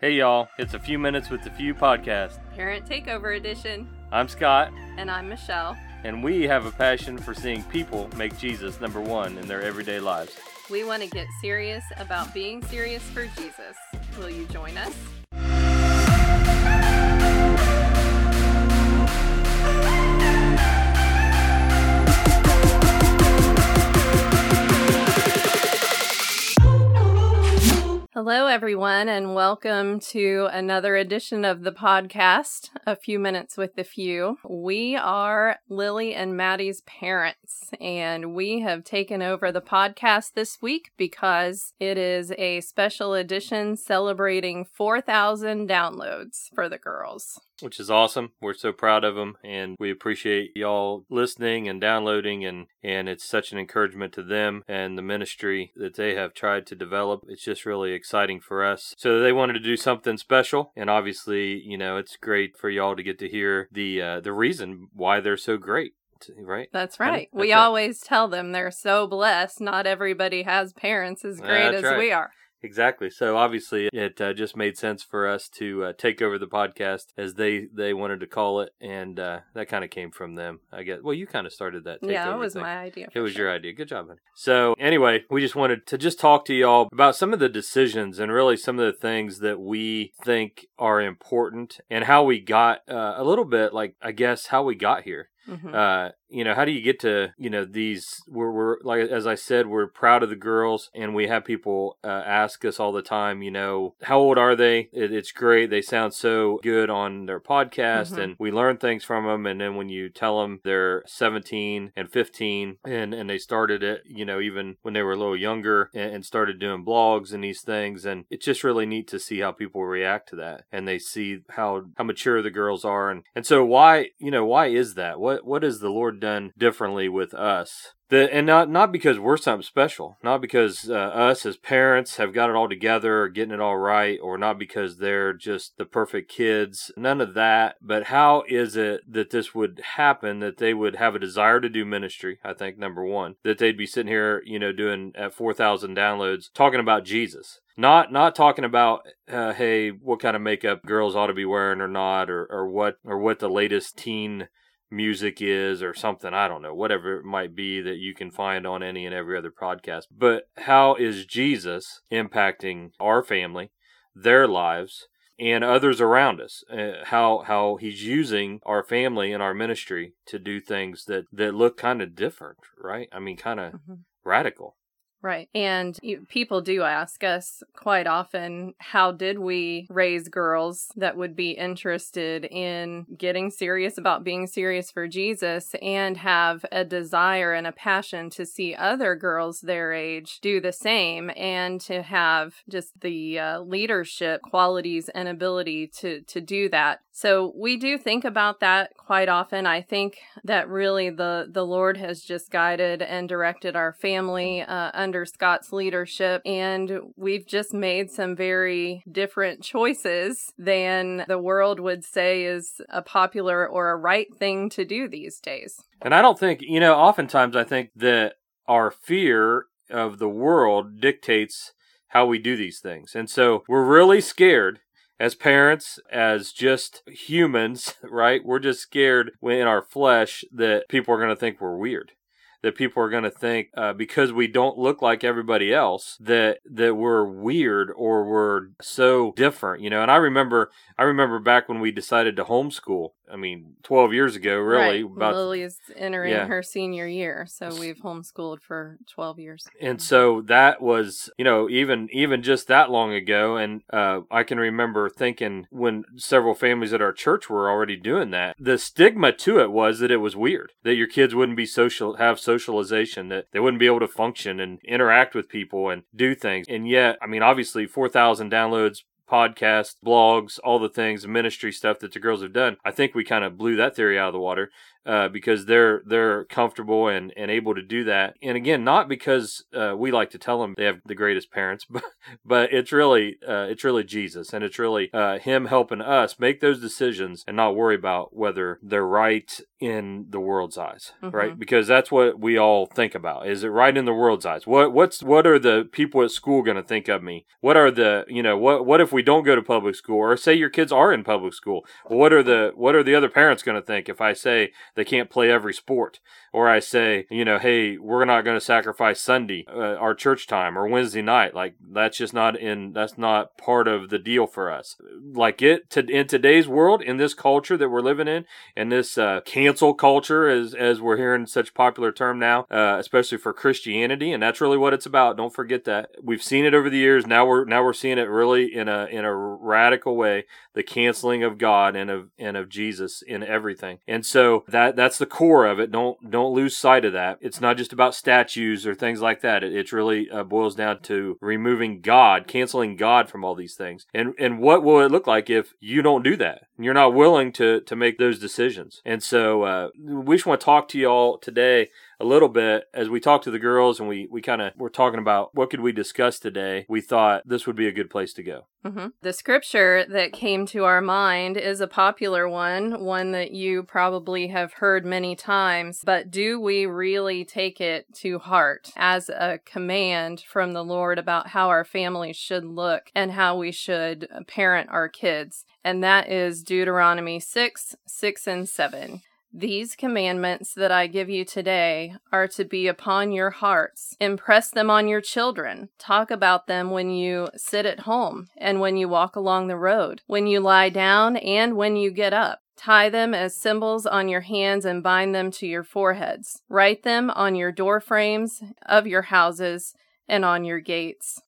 Hey y'all, it's a few minutes with the few podcast. Parent Takeover Edition. I'm Scott, And I'm Michelle. and we have a passion for seeing people make Jesus number one in their everyday lives. We want to get serious about being serious for Jesus. Will you join us? Hello, everyone, and welcome to another edition of the podcast, A Few Minutes with the Few. We are Lilly and Madie's parents, and we have taken over the podcast this week because it is a special edition celebrating 4,000 downloads for the girls. Which is awesome. We're so proud of them, and we appreciate y'all listening and downloading, and and it's such an encouragement to them and the ministry that they have tried to develop. It's just really exciting for us. So they wanted to do something special, and obviously, you know, it's great for y'all to get to hear the uh, the reason why they're so great. Right? That's right. that's we it. always tell them they're so blessed. Not everybody has parents as great That's as right. we are. Exactly. So obviously, it uh, just made sense for us to uh, take over the podcast as they they wanted to call it, and uh, that kind of came from them. I guess. Well, you kind of started that. Yeah, it was thing. my idea. It was sure. your idea. Good job, honey. So anyway, we just wanted to just talk to y'all about some of the decisions and really some of the things that we think are important and how we got uh, a little bit like I guess how we got here Mhm. uh, you know, how do you get to, you know, these, we're, we're, like, as I said, we're proud of the girls and we have people uh, ask us all the time, you know, how old are they? It, it's great. They sound so good on their podcast Mhm. and we learn things from them. And then when you tell them they're 17 and 15 and, and they started it, you know, even when they were a little younger and, and started doing blogs and these things. And it's just really neat to see how people react to that and they see how, how mature the girls are. And, and so why, you know, why is that? What, what has the Lord done differently with us? The, and not not because we're something special, not because uh, us as parents have got it all together or getting it all right, or not because they're just the perfect kids. None of that. But how is it that this would happen? That they would have a desire to do ministry? I think number one, that they'd be sitting here, you know, doing at four thousand downloads, talking about Jesus. Not not talking about uh, hey, what kind of makeup girls ought to be wearing or not, or or what or what the latest teen music is or something i don't know whatever it might be that you can find on any and every other podcast. But how is jesus impacting our family their lives and others around us? Uh, how how he's using our family and our ministry to do things that that look kind of different right? I mean kind of Mhm. radical Right. And people do ask us quite often, how did we raise girls that would be interested in getting serious about being serious for Jesus and have a desire and a passion to see other girls their age do the same and to have just the uh, leadership qualities and ability to, to do that. So we do think about that quite often. I think that really the, the Lord has just guided and directed our family uh, under Scott's leadership, and we've just made some very different choices than the world would say is a popular or a right thing to do these days. And I don't think, you know, oftentimes I think that our fear of the world dictates how we do these things. And so we're really scared as parents, as just humans, right? We're just scared in our flesh that people are going to think we're weird. That people are going to think uh, because we don't look like everybody else that that we're weird or we're so different, you know. And I remember, I remember back when we decided to homeschool. I mean, twelve years ago, really. Right. About Lilly's entering Yeah. her senior year, so we've homeschooled for 12 years. and so that was you know even even just that long ago and uh, i can remember thinking when several families at our church were already doing that the stigma to it was that it was weird that your kids wouldn't be social have socialization that they wouldn't be able to function and interact with people and do things and yet i mean obviously 4000 downloads podcasts, blogs, all the things, ministry stuff that the girls have done. I think we kind of blew that theory out of the water uh, because they're they're comfortable and, and able to do that. And again, not because uh, we like to tell them they have the greatest parents, but but it's really uh, it's really Jesus and it's really uh, Him helping us make those decisions and not worry about whether they're right in the world's eyes, Mhm. right? Because that's what we all think about. Is it right in the world's eyes? What what's what are the people at school going to think of me? What are the you know what what if we don't go to public school or say your kids are in public school? What are the what are the other parents going to think if I say they can't play every sport or I say you know hey we're not going to sacrifice Sunday uh, our church time or Wednesday night like that's just not in that's not part of the deal for us. Like it to in today's world in this culture that we're living in and this uh, cancel culture, as as we're hearing such popular term now, uh, especially for Christianity, and that's really what it's about. Don't forget that we've seen it over the years. Now we're now we're seeing it really in a in a radical way, the canceling of God and of and of Jesus in everything. And so that that's the core of it. Don't don't lose sight of that. It's not just about statues or things like that. It, it really uh, boils down to removing God, canceling God from all these things. And and what will it look like if you don't do that? You're not willing to to make those decisions. And so uh, we just want to talk to y'all today a little bit as we talked to the girls and we, we kind of were talking about what could we discuss today we thought this would be a good place to go hmm The scripture that came to our mind is a popular one, one that you probably have heard many times, but do we really take it to heart as a command from the Lord about how our families should look and how we should parent our kids? And that is Deuteronomy 6 6 and 7. These commandments that I give you today are to be upon your hearts. Impress them on your children. Talk about them when you sit at home and when you walk along the road, when you lie down and when you get up. Tie them as symbols on your hands and bind them to your foreheads. Write them on your door frames of your houses and on your gates.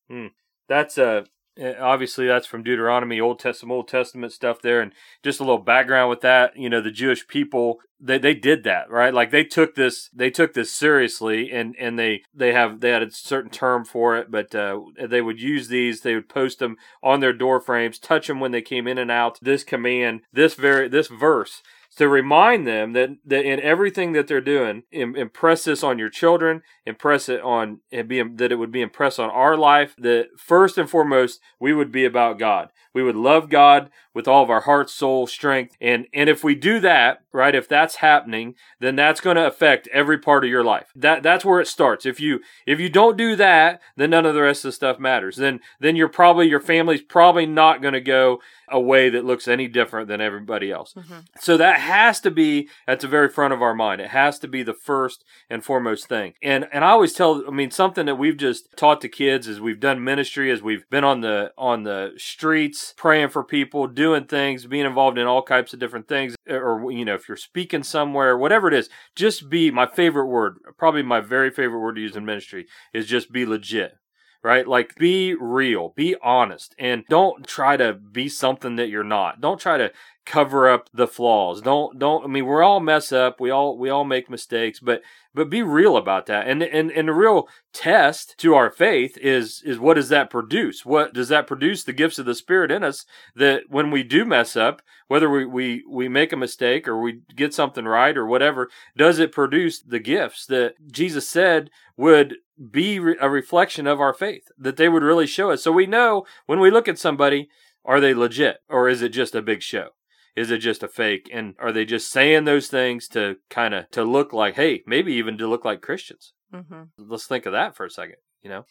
that's uh uh, obviously that's from Deuteronomy, Old Testament, Old Testament stuff there, and just a little background with that. You know, the Jewish people they they did that right, like they took this they took this seriously, and and they they have they had a certain term for it, but uh, they would use these, they would post them on their door frames, touch them when they came in and out. This command, this very this verse to remind them that, that in everything that they're doing, im- impress this on your children, impress it on, and be, that it would be impressed on our life, that first and foremost, we would be about God. We would love God with all of our heart, soul, strength. And, and if we do that, right, if that's happening, then that's going to affect every part of your life. That, that's where it starts. If you, if you don't do that, then none of the rest of the stuff matters. Then, then you're probably, your family's probably not going to go a way that looks any different than everybody else. Mm-hmm. So that has to be at the very front of our mind. It has to be the first and foremost thing. And and I always tell I mean something that we've just taught the kids as we've done ministry as we've been on the on the streets praying for people, doing things, being involved in all types of different things or you know if you're speaking somewhere, whatever it is, just be my favorite word, probably my very favorite word to use in ministry is just be legit right? Like be real, be honest, and don't try to be something that you're not. Don't try to cover up the flaws. Don't don't I mean we're all mess up. We all we all make mistakes, but but be real about that. And and and the real test to our faith is is what does that produce? What does that produce the gifts of the spirit in us that when we do mess up, whether we we we make a mistake or we get something right or whatever, does it produce the gifts that Jesus said would be a reflection of our faith that they would really show us. So we know when we look at somebody, are they legit or is it just a big show? Is it just a fake? And are they just saying those things to kind of to look like, hey, maybe even to look like Christians? Mm-hmm. Let's think of that for a second. You know,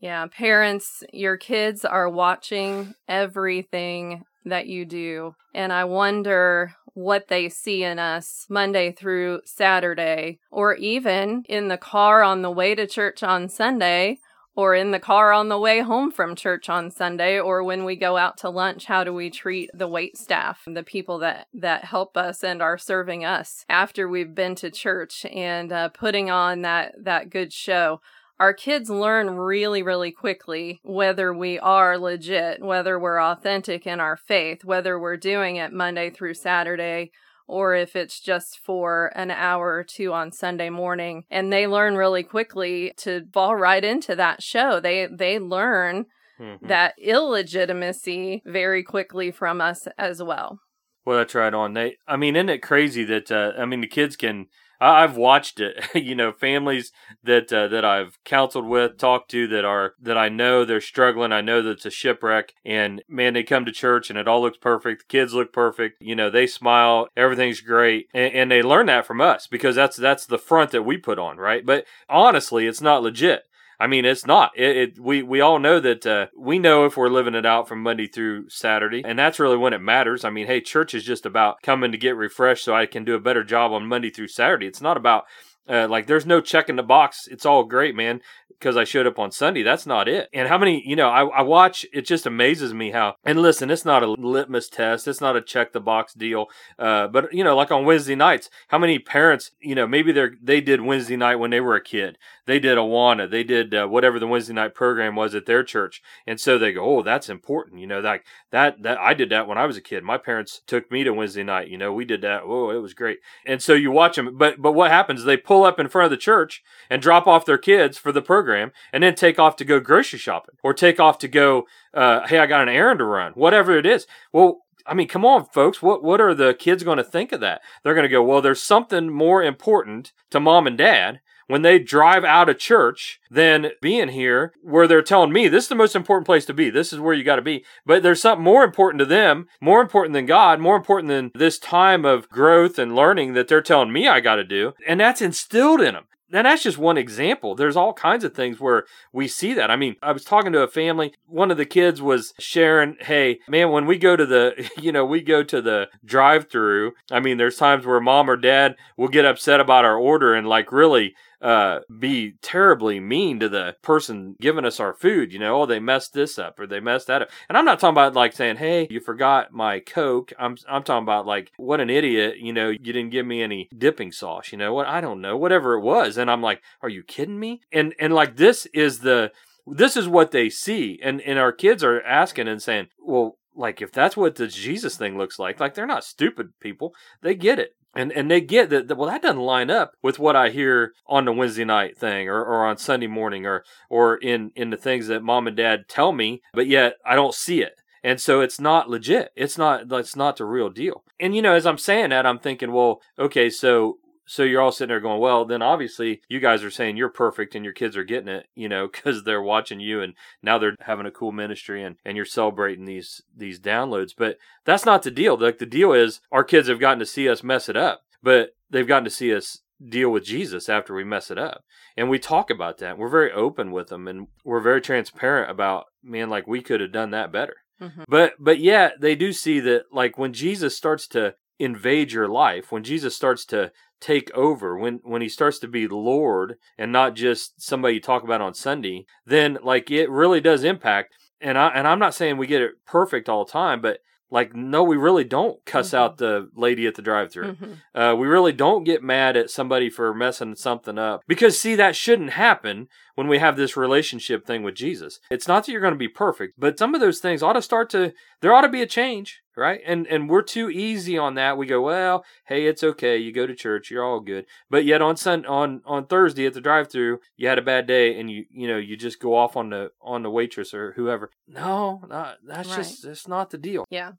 Yeah, parents, your kids are watching everything that you do. And I wonder what they see in us Monday through Saturday, or even in the car on the way to church on Sunday, or in the car on the way home from church on Sunday, or when we go out to lunch, how do we treat the wait staff, the people that, that help us and are serving us after we've been to church and uh, putting on that, that good show? our kids learn really, really quickly whether we are legit, whether we're authentic in our faith, whether we're doing it Monday through Saturday, or if it's just for an hour or two on Sunday morning. And they learn really quickly to fall right into that show. They they learn Mhm. that illegitimacy very quickly from us as well. Well, that's right on. They, I mean, isn't it crazy that uh, I mean the kids can. I, have watched it. you know, families that uh, that I've counseled with, talked to that are that I know they're struggling. I know that it's a shipwreck, and man, they come to church and it all looks perfect. The kids look perfect. You know, they smile, everything's great, and, and they learn that from us because that's that's the front that we put on, right? But honestly, it's not legit. I mean, it's not. It, it, we we all know that uh, we know if we're living it out from Monday through Saturday, and that's really when it matters. I mean, hey, church is just about coming to get refreshed, so I can do a better job on Monday through Saturday. It's not about uh, like there's no check in the box. It's all great, man because I showed up on Sunday. That's not it. And how many, you know, I, I watch, it just amazes me how, and listen, it's not a litmus test. It's not a check the box deal. Uh, but, you know, like on Wednesday nights, how many parents, you know, maybe they're, they did Wednesday night when they were a kid. They did Awana. They did uh, whatever the Wednesday night program was at their church. And so they go, oh, that's important. You know, like that, that, I did that when I was a kid. My parents took me to Wednesday night. You know, we did that. Oh, it was great. And so you watch them. But, but what happens? They pull up in front of the church and drop off their kids for the program program and then take off to go grocery shopping or take off to go, uh, hey, I got an errand to run, whatever it is. Well, I mean, come on, folks. What what are the kids going to think of that? They're going to go, well, there's something more important to mom and dad when they drive out of church than being here where they're telling me this is the most important place to be. This is where you got to be. But there's something more important to them, more important than God, more important than this time of growth and learning that they're telling me I got to do. And that's instilled in them. And that's just one example. There's all kinds of things where we see that. I mean, I was talking to a family. One of the kids was sharing, hey, man, when we go to the, you know, we go to the drive through, I mean, there's times where mom or dad will get upset about our order and like really uh, be terribly mean to the person giving us our food. You know, oh, they messed this up or they messed that up. And I'm not talking about like saying, hey, you forgot my Coke. I'm, I'm talking about like, what an idiot. You know, you didn't give me any dipping sauce. You know what? I don't know, whatever it was. And I'm like, are you kidding me? And, and like, this is the, this is what they see. And, and our kids are asking and saying, well, like if that's what the Jesus thing looks like, like they're not stupid people. They get it and and they get that, well that doesn't line up with what I hear on the Wednesday night thing or, or on Sunday morning or or in in the things that mom and dad tell me, but yet I don't see it. And so it's not legit. It's not it's not the real deal. And you know, as I'm saying that, I'm thinking, well, okay, so so you're all sitting there going, well, then obviously you guys are saying you're perfect and your kids are getting it, you know, because they're watching you and now they're having a cool ministry and, and you're celebrating these these downloads. But that's not the deal. Like the deal is our kids have gotten to see us mess it up, but they've gotten to see us deal with Jesus after we mess it up. And we talk about that. We're very open with them and we're very transparent about, man, like we could have done that better. Mm-hmm. But but yet they do see that like when Jesus starts to invade your life, when Jesus starts to take over, when when he starts to be Lord and not just somebody you talk about on Sunday, then like it really does impact. And I and I'm not saying we get it perfect all the time, but like no we really don't cuss mm-hmm. out the lady at the drive-through mm-hmm. uh, we really don't get mad at somebody for messing something up because see that shouldn't happen when we have this relationship thing with jesus it's not that you're going to be perfect but some of those things ought to start to there ought to be a change right? And and we're too easy on that. We go well hey it's okay. You go to church. You're all good. But yet on sun on on thursday at the drive-through you had a bad day and you you know you just go off on the on the waitress or whoever. No not, that's right. just that's not the deal. Yeah.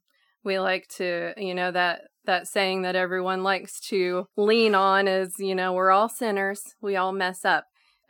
We like to you know that that saying that everyone likes to lean on is you know we're all sinners. We all mess up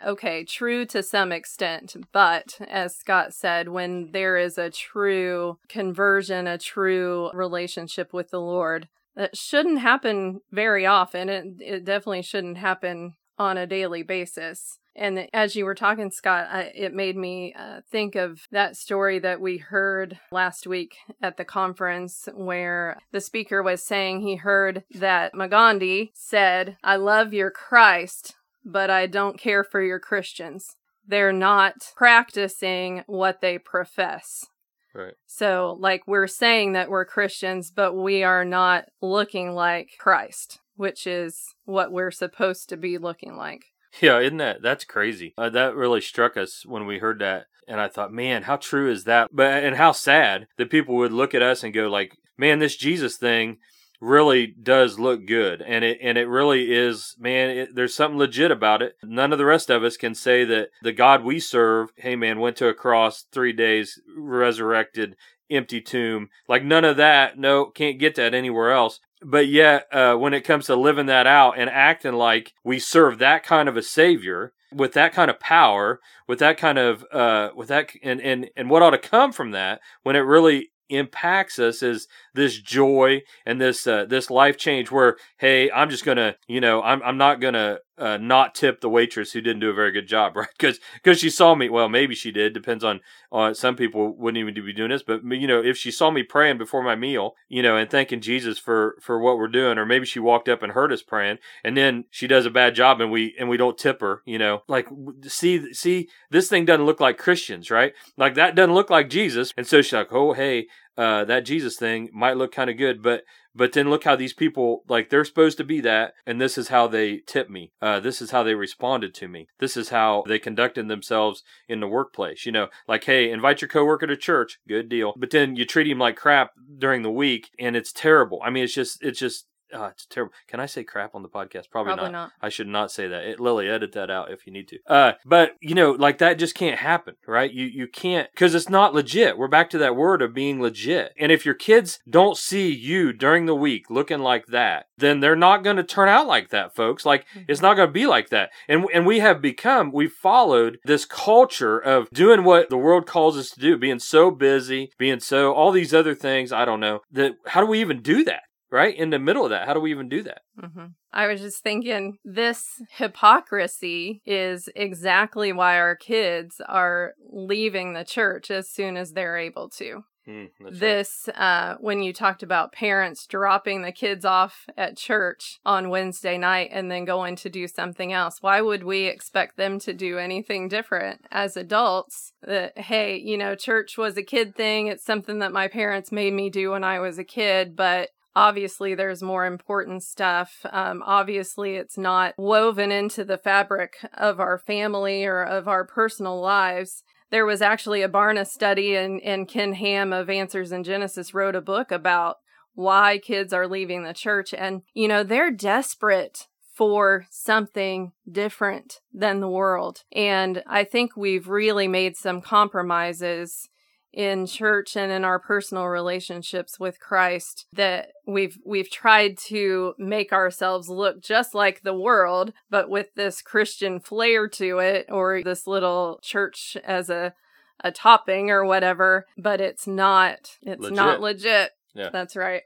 okay, true to some extent, but as Scott said, when there is a true conversion, a true relationship with the Lord, that shouldn't happen very often. It, it definitely shouldn't happen on a daily basis. And as you were talking, Scott, I, it made me uh, think of that story that we heard last week at the conference where the speaker was saying he heard that Magandhi said, I love your Christ, but I don't care for your Christians. They're not practicing what they profess. Right. So, like, we're saying that we're Christians, but we are not looking like Christ, which is what we're supposed to be looking like. Yeah, isn't that that's crazy? Uh, that really struck us when we heard that, and I thought, man, how true is that? But and how sad that people would look at us and go, like, man, this Jesus thing really does look good. And it and it really is man it, there's something legit about it. None of the rest of us can say that the god we serve hey man went to a cross 3 days resurrected empty tomb. Like none of that. No can't get that anywhere else. But yet uh, when it comes to living that out and acting like we serve that kind of a savior with that kind of power, with that kind of uh, with that and and and what ought to come from that when it really impacts us is this joy and this uh, this life change where hey i'm just gonna you know i'm, I'm not gonna uh, not tip the waitress who didn't do a very good job right? Because because she saw me well maybe she did depends on on some people wouldn't even be doing this but you know if she saw me praying before my meal you know and thanking jesus for for what we're doing or maybe she walked up and heard us praying and then she does a bad job and we and we don't tip her you know like see see this thing doesn't look like christians right? Like that doesn't look like jesus. And so she's like oh hey uh, that Jesus thing might look kind of good, but but then look how these people like they're supposed to be that, and this is how they tip me. Uh, this is how they responded to me. This is how they conducted themselves in the workplace. You know, like hey, invite your coworker to church, good deal. But then you treat him like crap during the week, and it's terrible. I mean, it's just it's just Oh, it's terrible. Can I say crap on the podcast? Probably, Probably not. not. I should not say that. It, Lilly, edit that out if you need to. Uh, but you know, like that just can't happen, right? You you can't because it's not legit. We're back to that word of being legit. And if your kids don't see you during the week looking like that, then they're not going to turn out like that, folks. Like Mm-hmm. it's not going to be like that. And and we have become, we've followed this culture of doing what the world calls us to do, being so busy, being so all these other things. I don't know that. How do we even do that? Right in the middle of that, how do we even do that? hmm I was just thinking this hypocrisy is exactly why our kids are leaving the church as soon as they're able to. Hmm, that's right. this uh, when you talked about parents dropping the kids off at church on Wednesday night and then going to do something else. Why would we expect them to do anything different as adults? That hey, you know, church was a kid thing. It's something that my parents made me do when I was a kid, but obviously there's more important stuff. Um, obviously it's not woven into the fabric of our family or of our personal lives. There was actually a barna study and, and ken ham of answers in genesis wrote a book about why kids are leaving the church. And you know they're desperate for something different than the world. And i think we've really made some compromises in church and in our personal relationships with Christ that we've we've tried to make ourselves look just like the world but with this Christian flair to it or this little church as a a topping or whatever but it's not it's Legit. not legit Yeah. that's right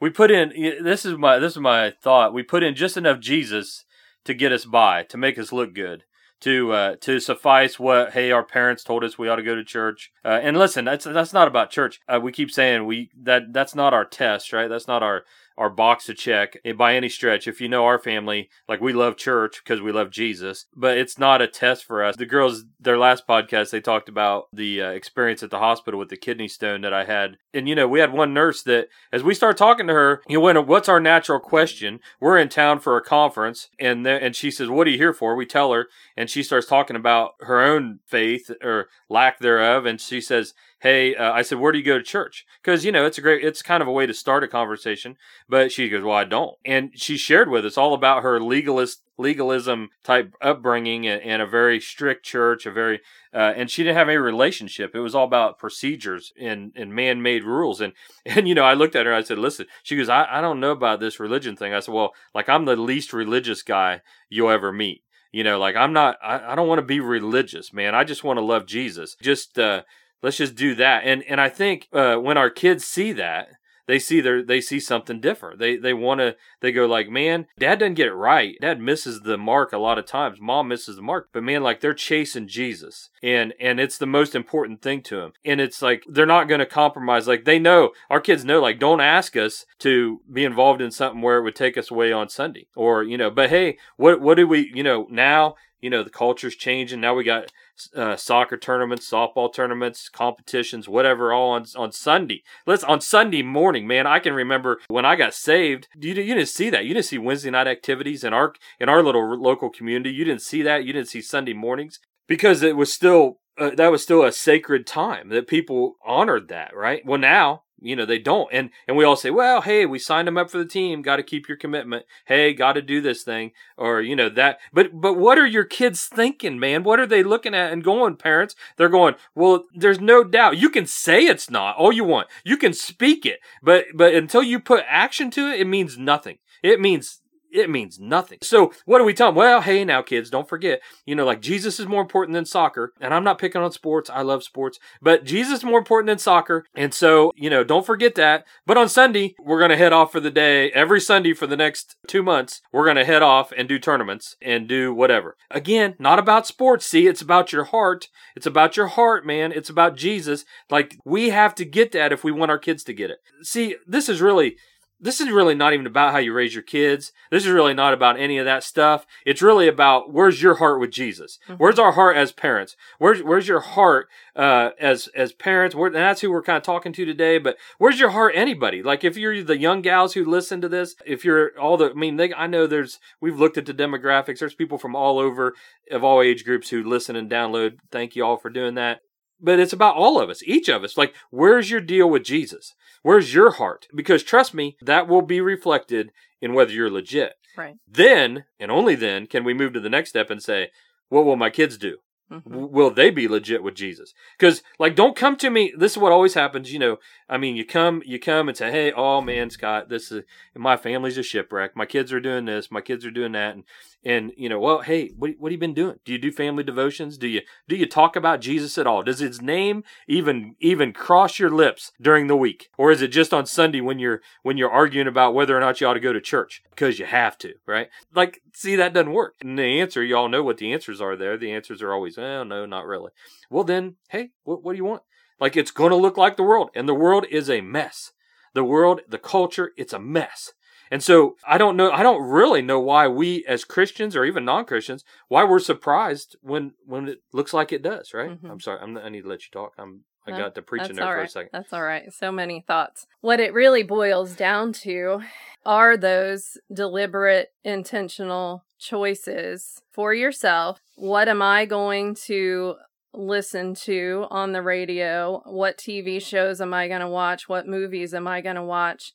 we put in this is my this is my thought we put in just enough jesus to get us by to make us look good to uh, to suffice what hey our parents told us we ought to go to church. Uh, and listen that's that's not about church. Uh, we keep saying we that that's not our test right? That's not our our box to check eh, by any stretch. If you know our family like we love church because we love jesus but it's not a test for us. The girls their last podcast they talked about the uh, experience at the hospital with the kidney stone that i had. And you know we had one nurse that as we started talking to her you know what's our natural question? We're in town for a conference and and she says what are you here for? We tell her and she starts talking about her own faith or lack thereof and she says hey uh, i said where do you go to church? Because you know it's a great it's kind of a way to start a conversation. But she goes well i don't. And she shared with us all about her legalist legalism type upbringing and, a very strict church a very uh, and she didn't have any relationship. It was all about procedures and, and man-made rules. And and you know i looked at her i said listen she goes I, I don't know about this religion thing. I said well like i'm the least religious guy you'll ever meet. You know like i'm not i, I don't want to be religious man. I just want to love jesus. Just uh let's just do that. And and i think uh when our kids see that they see their they see something different. They they want to they go like man dad doesn't get it right. Dad misses the mark a lot of times. Mom misses the mark. But man like they're chasing jesus. And and it's the most important thing to them and it's like they're not going to compromise. Like they know our kids know like don't ask us to be involved in something where it would take us away on sunday. Or you know but hey what what do we you know now you know the culture's changing. Now we got uh, soccer tournaments softball tournaments competitions whatever all on on sunday. Let's on sunday morning man i can remember when i got saved. You, you didn't see that. You didn't see wednesday night activities in our in our little local community. You didn't see that. You didn't see sunday mornings because it was still uh, that was still a sacred time that people honored that right? Well now You know, they don't. And and we all say, "Well, hey, we signed them up for the team, got to keep your commitment. Hey, got to do this thing." Or, you know, that but but what are your kids thinking, man? What are they looking at and going, parents? They're going, "Well, there's no doubt. You can say it's not all you want. You can speak it, but but until you put action to it, it means nothing. It means it means nothing. So what do we tell them? Well, hey, now kids, don't forget, you know, like Jesus is more important than soccer. And I'm not picking on sports. I love sports, but Jesus is more important than soccer. And so, you know, don't forget that. But on Sunday, we're going to head off for the day. Every Sunday for the next two months, we're going to head off and do tournaments and do whatever. Again, not about sports. See, it's about your heart. It's about your heart, man. It's about Jesus. Like we have to get that if we want our kids to get it. See, this is really this is really not even about how you raise your kids. This is really not about any of that stuff. It's really about where's your heart with Jesus? Mm-hmm. Where's our heart as parents? Where's where's your heart uh, as as parents? Where, and that's who we're kind of talking to today. But where's your heart? Anybody? Like if you're the young gals who listen to this, if you're all the, I mean, they, I know there's we've looked at the demographics. There's people from all over of all age groups who listen and download. Thank you all for doing that but it's about all of us, each of us. Like, where's your deal with Jesus? Where's your heart? Because trust me, that will be reflected in whether you're legit. Right. Then, and only then, can we move to the next step and say, what will my kids do? Mm-hmm. Will they be legit with Jesus? Because, like, don't come to me. This is what always happens. You know, I mean, you come, you come and say, "Hey, oh man, Scott, this is my family's a shipwreck. My kids are doing this. My kids are doing that." And and you know, well, hey, what what have you been doing? Do you do family devotions? Do you do you talk about Jesus at all? Does his name even even cross your lips during the week, or is it just on Sunday when you're when you're arguing about whether or not you ought to go to church because you have to, right? Like, see, that doesn't work. And the answer, you all know what the answers are there. The answers are always, oh no, not really. Well, then, hey, what what do you want? Like, it's going to look like the world, and the world is a mess. The world, the culture, it's a mess. And so I don't know. I don't really know why we, as Christians or even non-Christians, why we're surprised when when it looks like it does. Right? Mm-hmm. I'm sorry. I'm, I need to let you talk. I'm. I no, got to preaching there for right. a second. That's all right. So many thoughts. What it really boils down to are those deliberate, intentional choices for yourself. What am I going to listen to on the radio? What TV shows am I going to watch? What movies am I going to watch?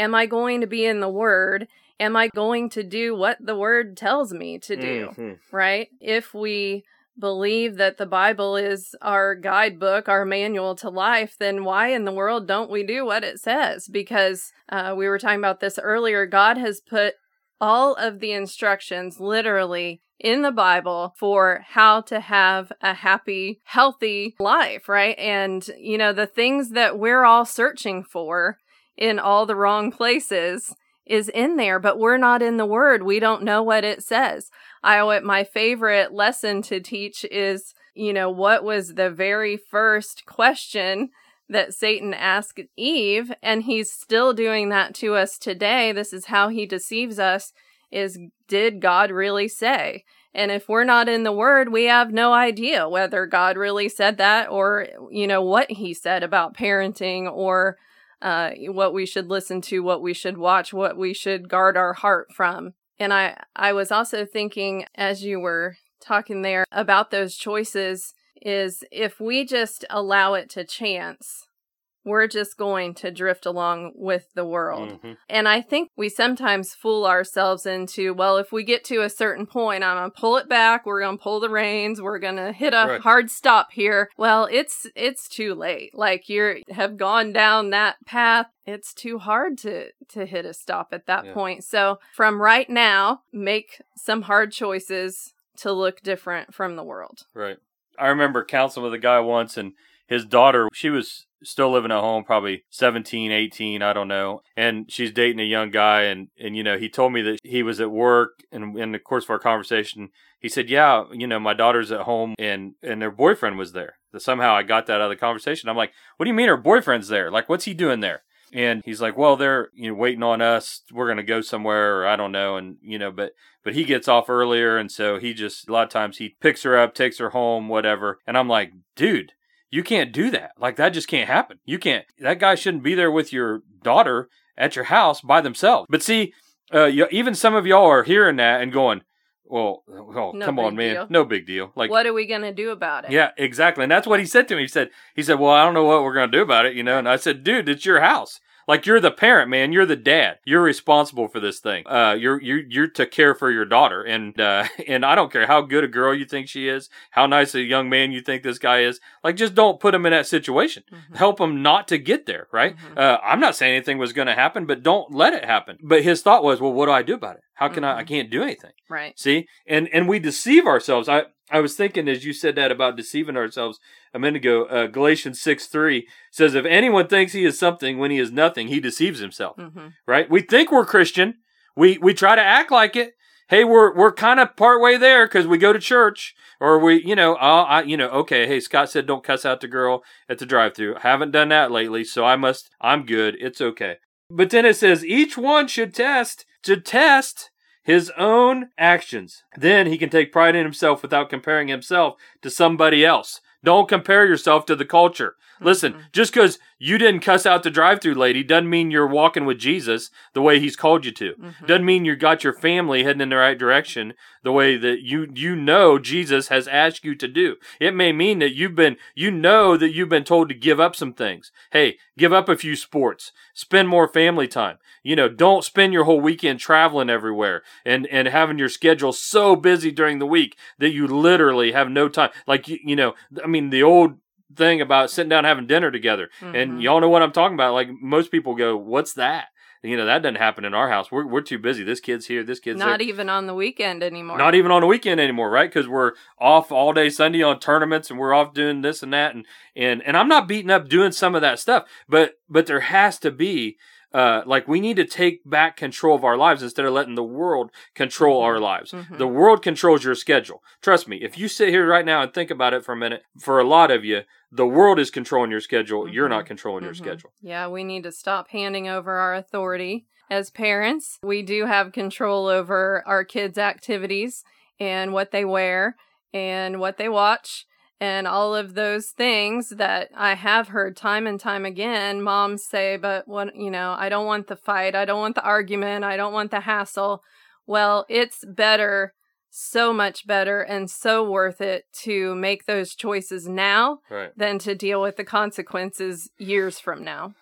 Am I going to be in the Word? Am I going to do what the Word tells me to do? Mm-hmm. Right? If we believe that the Bible is our guidebook, our manual to life, then why in the world don't we do what it says? Because uh, we were talking about this earlier. God has put all of the instructions literally in the Bible for how to have a happy, healthy life, right? And, you know, the things that we're all searching for in all the wrong places is in there, but we're not in the word. We don't know what it says. I my favorite lesson to teach is, you know, what was the very first question that Satan asked Eve, and he's still doing that to us today. This is how he deceives us is did God really say? And if we're not in the word, we have no idea whether God really said that or, you know, what he said about parenting or uh, what we should listen to, what we should watch, what we should guard our heart from. And I, I was also thinking as you were talking there about those choices is if we just allow it to chance, we're just going to drift along with the world. Mm-hmm. And I think we sometimes fool ourselves into, well, if we get to a certain point, I'm going to pull it back, we're going to pull the reins, we're going to hit a right. hard stop here. Well, it's it's too late. Like you have gone down that path. It's too hard to to hit a stop at that yeah. point. So, from right now, make some hard choices to look different from the world. Right. I remember counseling with a guy once and his daughter, she was still living at home, probably 17, 18, I don't know. And she's dating a young guy. And, and you know, he told me that he was at work. And in the course of our conversation, he said, Yeah, you know, my daughter's at home and, and their boyfriend was there. Somehow I got that out of the conversation. I'm like, What do you mean her boyfriend's there? Like, what's he doing there? And he's like, "Well, they're you know waiting on us. We're gonna go somewhere, or I don't know." And you know, but but he gets off earlier, and so he just a lot of times he picks her up, takes her home, whatever. And I'm like, "Dude, you can't do that. Like that just can't happen. You can't. That guy shouldn't be there with your daughter at your house by themselves. But see, uh, you, even some of y'all are hearing that and going, Well, well, No come on, man, deal. no big deal. Like, what are we going to do about it? yeah, exactly, and that's what he said to me. He said, he said, well, I don't know what we're gonna do about it, you know. And I said, dude, it's your house. Like you're the parent, man. You're the dad. You're responsible for this thing. Uh, you're you're you're to care for your daughter, and uh, and I don't care how good a girl you think she is, how nice a young man you think this guy is. Like, just don't put him in that situation. Mhm. Help him not to get there, right? Mhm. Uh, I'm not saying anything was going to happen, but don't let it happen. But his thought was, well, what do I do about it? How can I? I Mhm. can't do anything. Right. See, and and we deceive ourselves. I I was thinking as you said that about deceiving ourselves a minute ago. Uh, Galatians six three says, if anyone thinks he is something when he is nothing, he deceives himself. hmm Right? We think we're Christian. We we try to act like it. Hey, we're we're kind of part way there because we go to church, or we, you know, uh, I, you know, okay. Hey, Scott said don't cuss out the girl at the drive-through. Haven't done that lately, so I must. I'm good. It's okay. But then it says each one should test to test his own actions. Then he can take pride in himself without comparing himself to somebody else. Don't compare yourself to the culture. Listen, Mhm. just because you didn't cuss out the drive-through lady doesn't mean you're walking with Jesus the way He's called you to. Mhm. Doesn't mean you got your family heading in the right direction the way that you you know Jesus has asked you to do. It may mean that you've been you know that you've been told to give up some things. Hey, give up a few sports. Spend more family time. You know, don't spend your whole weekend traveling everywhere and and having your schedule so busy during the week that you literally have no time. Like you, you know, I mean the old thing about sitting down having dinner together. Mhm. And y'all know what I'm talking about. Like most people go, "What's that?" You know, that doesn't happen in our house. We're we're too busy. This kid's here, this kid's Not there. even on the weekend anymore. Not even on the weekend anymore, right? Because we're off all day Sunday on tournaments, and we're off doing this and that, and and and I'm not beating up doing some of that stuff, but but there has to be. Uh, like we need to take back control of our lives instead of letting the world control Mhm. our lives. Mhm. The world controls your schedule. Trust me. If you sit here right now and think about it for a minute, for a lot of you, the world is controlling your schedule. You're Mhm. not controlling your Mhm. schedule. Yeah, we need to stop handing over our authority. As parents, we do have control over our kids' activities and what they wear and what they watch and all of those things that I have heard time and time again moms say, but what, you know, I don't want the fight, I don't want the argument, I don't want the hassle. Well, it's better, so much better, and so worth it to make those choices now Right. than to deal with the consequences years from now.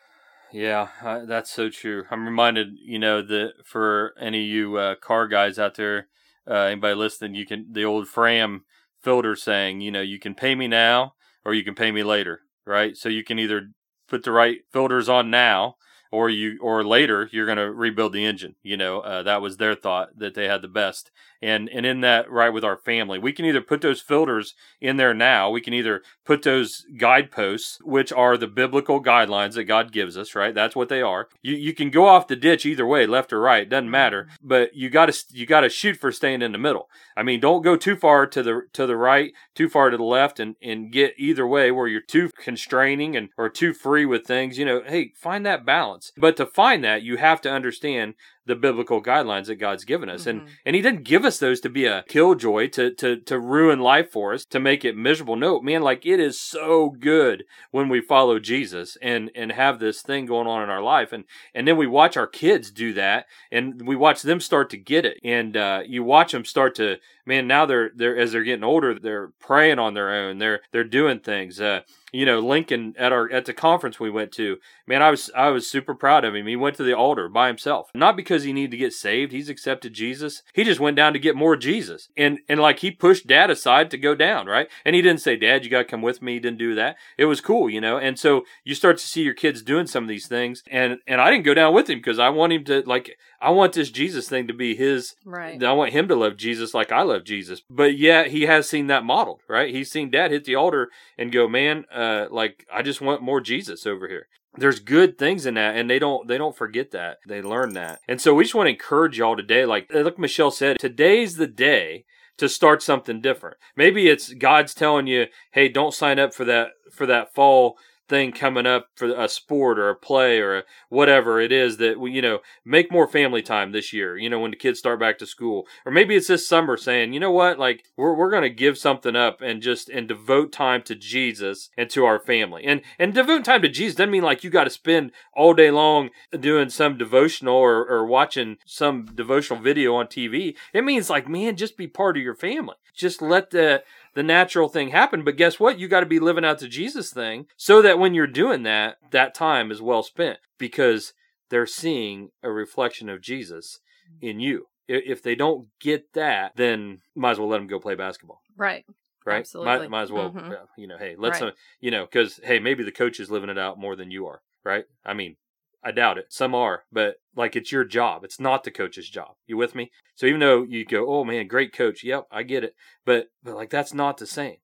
Yeah, uh, that's so true. I'm reminded, you know, that for any of you uh, car guys out there, uh, anybody listening, you can the old Fram filter saying, you know, you can pay me now or you can pay me later, right? So you can either put the right filters on now or you or later you're going to rebuild the engine. You know, uh, that was their thought that they had the best. And and in that right with our family, we can either put those filters in there now. We can either put those guideposts, which are the biblical guidelines that God gives us, right? That's what they are. You you can go off the ditch either way, left or right, doesn't matter. Mm-hmm. But you got to you got to shoot for staying in the middle. I mean, don't go too far to the to the right, too far to the left, and and get either way where you're too constraining and or too free with things. You know, hey, find that balance. But to find that, you have to understand the biblical guidelines that God's given us. And Mhm. and he didn't give us those to be a killjoy to to to ruin life for us, to make it miserable. No, man, like it is so good when we follow Jesus and and have this thing going on in our life. And and then we watch our kids do that and we watch them start to get it. And uh, you watch them start to man, now they're they're as they're getting older, they're praying on their own. They're they're doing things. Uh you know, Lincoln at our at the conference we went to, man, I was I was super proud of him. He went to the altar by himself, not because he needed to get saved. He's accepted Jesus. He just went down to get more Jesus, and and like he pushed Dad aside to go down, right? And he didn't say, Dad, you got to come with me. He didn't do that. It was cool, you know. And so you start to see your kids doing some of these things, and and I didn't go down with him because I want him to like I want this Jesus thing to be his Right. I want him to love Jesus like I love Jesus. But yeah, he has seen that modeled, right? He's seen dad hit the altar and go, man, uh, Uh, like I just want more Jesus over here. There's good things in that, and they don't they don't forget that. They learn that. And so we just want to encourage y'all today. Like uh, like Michelle said, today's the day to start something different. Maybe it's God's telling you, hey, don't sign up for that for that fall thing coming up for a sport or a play or a whatever it is that we, you know, make more family time this year, you know, when the kids start back to school. Or maybe it's this summer saying, you know what, like we're, we're going to give something up and just, and devote time to Jesus and to our family. And, and devote time to Jesus doesn't mean like you got to spend all day long doing some devotional or, or watching some devotional video on TV. It means like, man, just be part of your family. Just let the, the natural thing happen. But guess what? You got to be living out the Jesus thing so that when you're doing that, that time is well spent because they're seeing a reflection of Jesus in you. If they don't get that, then might as well let them go play basketball. Right. Right. Absolutely. Might, might as well, Mhm. uh, you know, hey, let's, Right. uh, you know, because, hey, maybe the coach is living it out more than you are. Right. I mean, I doubt it. Some are, but like it's your job. It's not the coach's job. You with me? So even though you go, oh man, great coach. Yep, I get it. But but like that's not the same.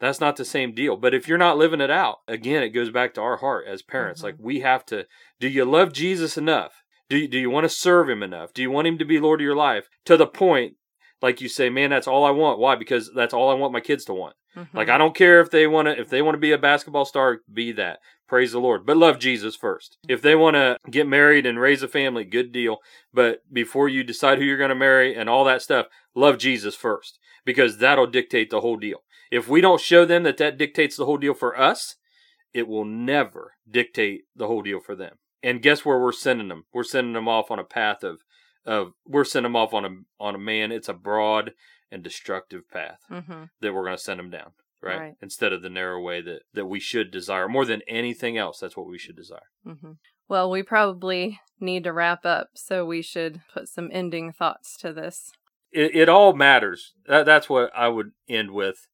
That's not the same deal. But if you're not living it out, again, it goes back to our heart as parents. Mhm. Like we have to. Do you love Jesus enough? Do you, do you want to serve him enough? Do you want him to be Lord of your life to the point, like you say, man, that's all I want. Why? Because that's all I want my kids to want. Mhm. Like I don't care if they want to if they want to be a basketball star, be that. Praise the Lord. But love Jesus first. If they want to get married and raise a family, good deal. But before you decide who you're going to marry and all that stuff, love Jesus first because that'll dictate the whole deal. If we don't show them that that dictates the whole deal for us, it will never dictate the whole deal for them. And guess where we're sending them? We're sending them off on a path of of we're sending them off on a on a man. It's a broad and destructive path Mhm. that we're going to send them down, right? Right. Instead of the narrow way that that we should desire more than anything else. That's what we should desire. Mm-hmm. Well, we probably need to wrap up, so we should put some ending thoughts to this. It, it all matters. That, that's what I would end with.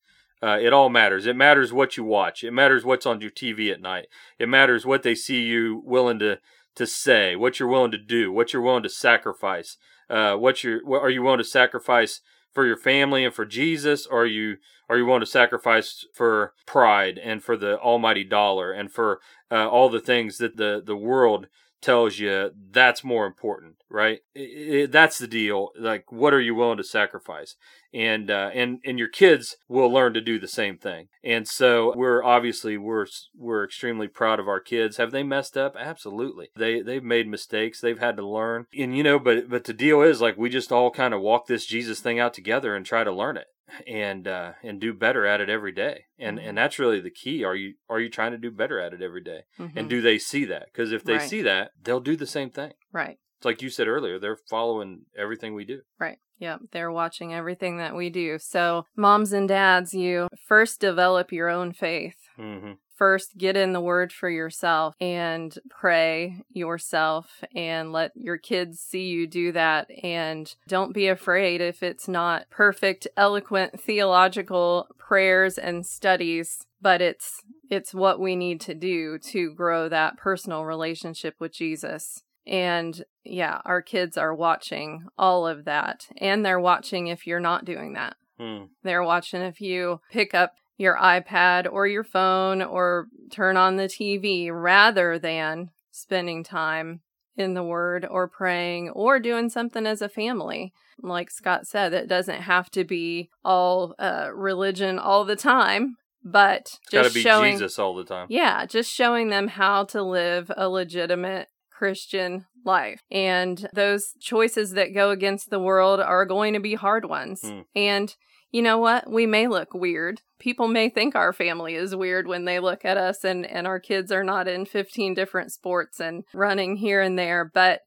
Uh, it all matters. It matters what you watch. It matters what's on your TV at night. It matters what they see you willing to to say, what you're willing to do, what you're willing to sacrifice. Uh, what you're what, are you willing to sacrifice for your family and for Jesus? Or are you are you willing to sacrifice for pride and for the almighty dollar and for uh, all the things that the the world tells you that's more important, right? I i that's the deal. Like, what are you willing to sacrifice? And uh, and and your kids will learn to do the same thing. And so we're obviously we're we're extremely proud of our kids. Have they messed up? Absolutely. They they've made mistakes. They've had to learn. And you know, but but the deal is like we just all kind of walk this Jesus thing out together and try to learn it and uh, and do better at it every day. And and that's really the key. Are you are you trying to do better at it every day? Mhm. And do they see that? Because if they Right. see that, they'll do the same thing. right. It's like you said earlier, they're following everything we do. Right. Yep. They're watching everything that we do. So, moms and dads, you first develop your own faith. Mm-hmm. First, get in the word for yourself and pray yourself and let your kids see you do that. And don't be afraid if it's not perfect, eloquent, theological prayers and studies, but it's it's what we need to do to grow that personal relationship with Jesus. And yeah, our kids are watching all of that. And they're watching if you're not doing that. Mm. They're watching if you pick up your iPad or your phone or turn on the TV rather than spending time in the Word or praying or doing something as a family. Like Scott said, it doesn't have to be all uh, religion all the time, but It's got to just be showing, Jesus all the time. yeah, just showing them how to live a legitimate Christian life. And those choices that go against the world are going to be hard ones. Hmm. And you know what? We may look weird. People may think our family is weird when they look at us and, and our kids are not in 15 different sports and running here and there. But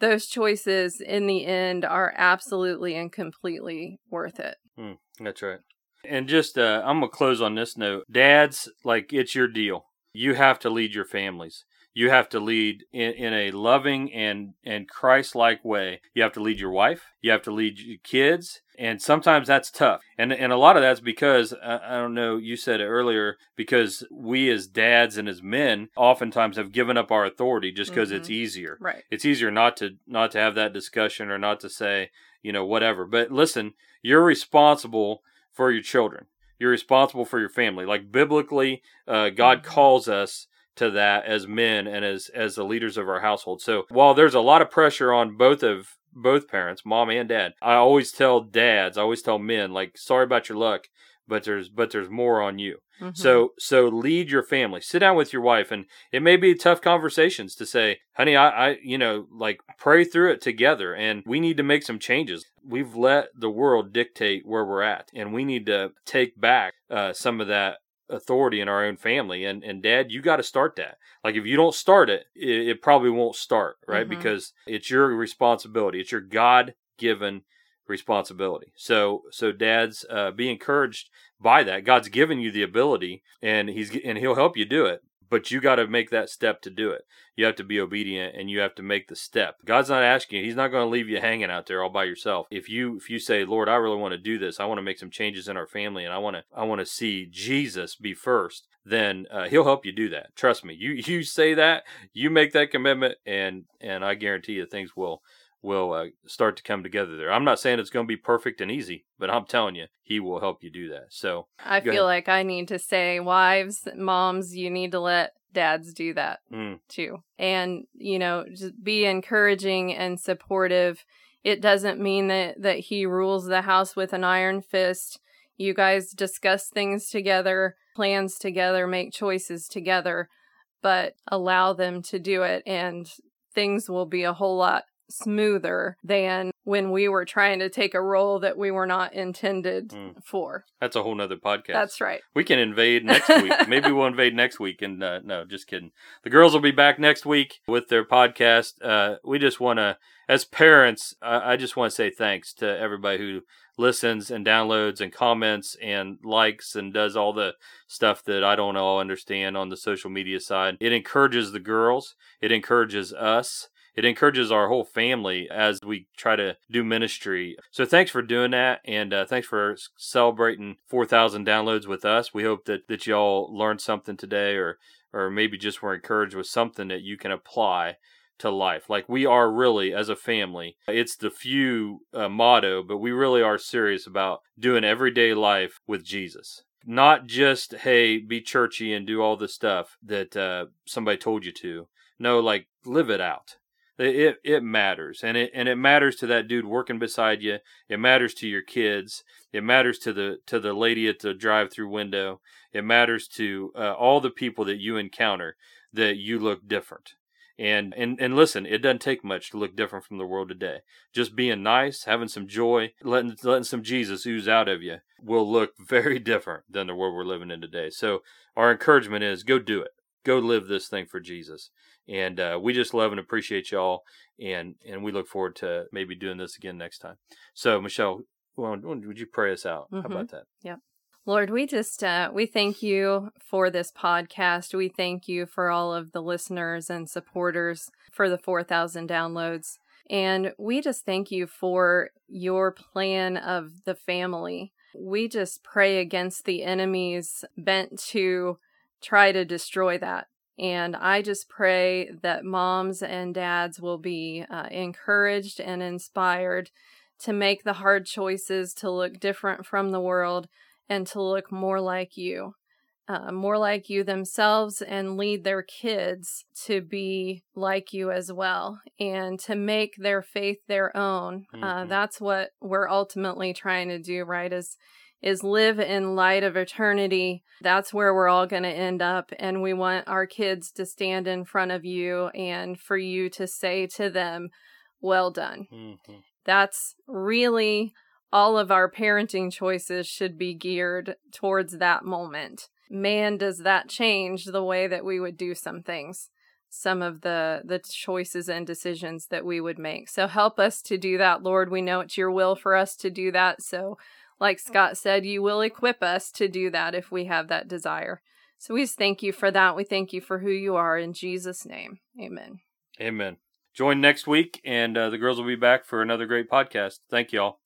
those choices in the end are absolutely and completely worth it. Mm, That's right. And just, uh, I'm going to close on this note. Dads, like, it's your deal. You have to lead your families. You have to lead in, in a loving and, and Christ like way. You have to lead your wife. You have to lead your kids. And sometimes that's tough. And, and a lot of that's because, uh, I don't know, you said it earlier, because we as dads and as men oftentimes have given up our authority just because it's Mhm. easier Right. it's easier not to not to have that discussion or not to say you know whatever but listen you're responsible for your children you're responsible for your family like biblically uh, god Mhm. calls us to that as men and as as the leaders of our household so while there's a lot of pressure on both of both parents mom and dad i always tell dads i always tell men like sorry about your luck but there's but there's more on you. Mhm. So so lead your family. Sit down with your wife, and it may be tough conversations to say, "Honey, I, I you know like pray through it together, and we need to make some changes. We've let the world dictate where we're at, and we need to take back uh, some of that." Authority in our own family and and dad you got to start that. Like if you don't start it, it it probably won't start right? Mhm. because it's your responsibility. It's your god given responsibility. So so dads uh, be encouraged by that. God's given you the ability and he's and he'll help you do it but you got to make that step to do it. You have to be obedient and you have to make the step. God's not asking you he's not going to leave you hanging out there all by yourself. If you if you say lord i really want to do this. I want to make some changes in our family and i want to i want to see jesus be first then uh, he'll help you do that. Trust me. You you say that you make that commitment and and i guarantee you things will will uh, start to come together there i'm not saying it's going to be perfect and easy but i'm telling you he will help you do that so I feel ahead. like I need to say, wives, moms, you need to let dads do that mm, too. And, you know, just be encouraging and supportive. It doesn't mean that, that he rules the house with an iron fist. You guys discuss things together, plans together, make choices together, but allow them to do it. And things will be a whole lot smoother than when we were trying to take a role that we were not intended Mm. for. that's a whole nother podcast That's right. We can invade next week. Maybe we'll invade next week. And uh, no, just kidding. The girls will be back next week with their podcast. Uh, we just want to, as parents, I I just want to say thanks to everybody who listens and downloads and comments and likes and does all the stuff that I don't all understand on the social media side. It encourages the girls. It encourages us. It encourages our whole family as we try to do ministry. So thanks for doing that, and uh, thanks for celebrating 4,000 downloads with us. We hope that that y'all learned something today, or or maybe just were encouraged with something that you can apply to life. Like we are really as a family. It's the few uh, motto, but we really are serious about doing everyday life with Jesus. Not just hey, be churchy and do all the stuff that uh, somebody told you to. No, like live it out it it matters and it and it matters to that dude working beside you. It matters to your kids. It matters to the to the lady at the drive through window. It matters to uh, all the people that you encounter that you look different. And and and listen it doesn't take much to look different from the world today. Just being nice having some joy letting letting some jesus ooze out of you will look very different than the world we're living in today. So our encouragement is go do it go live this thing for jesus and uh, we just love and appreciate y'all and and we look forward to maybe doing this again next time so michelle would you pray us out Mhm. how about that Yep. Lord, we just uh, we thank you for this podcast. We thank you for all of the listeners and supporters for the 4,000 downloads. And we just thank you for your plan of the family. We just pray against the enemies bent to try to destroy that. And I just pray that moms and dads will be uh, encouraged and inspired to make the hard choices to look different from the world and to look more like you, uh, more like you themselves, and lead their kids to be like you as well, and to make their faith their own. Uh, Mhm. that's what we're ultimately trying to do, right? Is is live in light of eternity. That's where we're all going to end up. And we want our kids to stand in front of you and for you to say to them, Well done Mhm. that's really all of our parenting choices should be geared towards that moment. Man, does that change the way that we would do some things, some of the the choices and decisions that we would make. So help us to do that, Lord. We know it's your will for us to do that. So like Scott said, you will equip us to do that if we have that desire. So we just thank you for that. We thank you for who you are in Jesus' name. Amen. amen join next week and uh, the girls will be back for another great podcast thank y'all